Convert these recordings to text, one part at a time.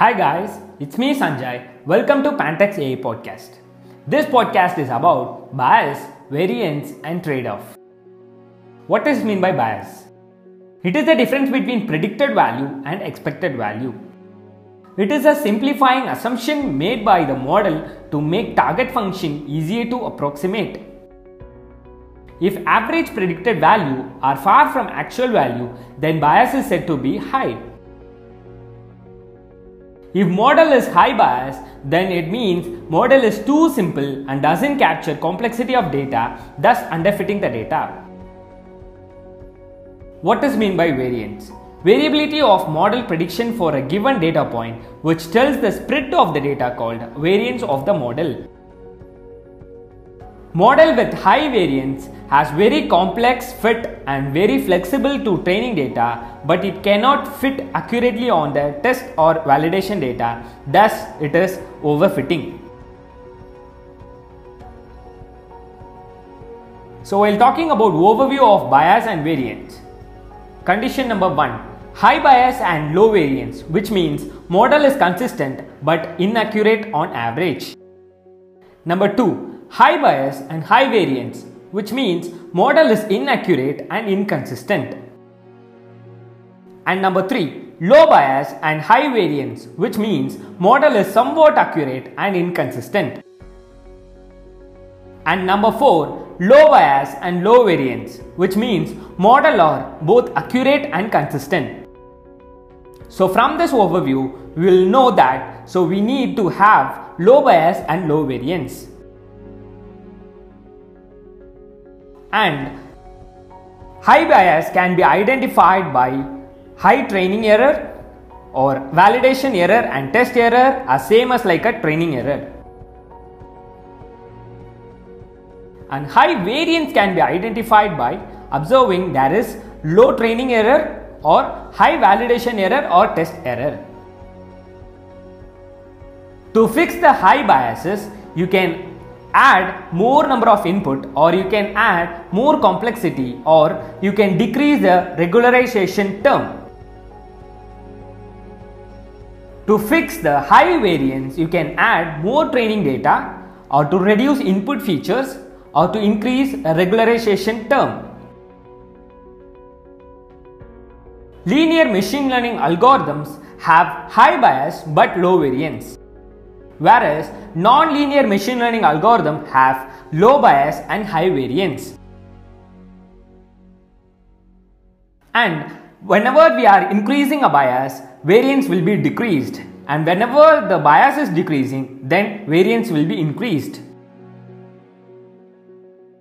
Hi guys, it's me Sanjay. Welcome to Pantex AI podcast. This podcast is about bias, variance and trade-off. What does mean by bias? It is the difference between predicted value and expected value. It is a simplifying assumption made by the model to make target function easier to approximate. If average predicted value are far from actual value, then bias is said to be high. If model is high bias, then it means model is too simple and doesn't capture complexity of data, thus underfitting the data. What is mean by variance? Variability of model prediction for a given data point which tells the spread of the data called variance of the model. Model with high variance has very complex fit and very flexible to training data but it cannot fit accurately on the test or validation data thus it is overfitting. So while talking about overview of bias and variance, condition number 1 high bias and low variance which means model is consistent but inaccurate on average. Number 2 high bias and high variance, which means model is inaccurate and inconsistent. And number 3, low bias and high variance, which means model is somewhat accurate and inconsistent. And number 4, low bias and low variance, which means model are both accurate and consistent. So from this overview, we will know that so we need to have low bias and low variance. And high bias can be identified by high training error or validation error and test error are same as like a training error. And high variance can be identified by observing there is low training error or high validation error or test error. To fix the high biases, you can add more number of input or you can add more complexity or you can decrease the regularization term. To fix the high variance, you can add more training data or to reduce input features or to increase a regularization term. Linear machine learning algorithms have high bias but low variance whereas non-linear machine learning algorithms have low bias and high variance. And whenever we are increasing a bias, variance will be decreased and whenever the bias is decreasing, then variance will be increased.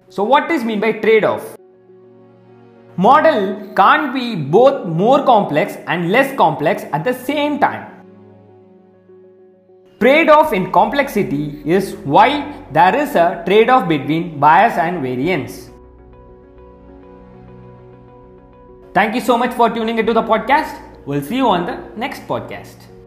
So what is mean by trade-off? Model can't be both more complex and less complex at the same time. Trade-off in complexity is why there is a trade-off between bias and variance. Thank you so much for tuning into the podcast. We'll see you on the next podcast.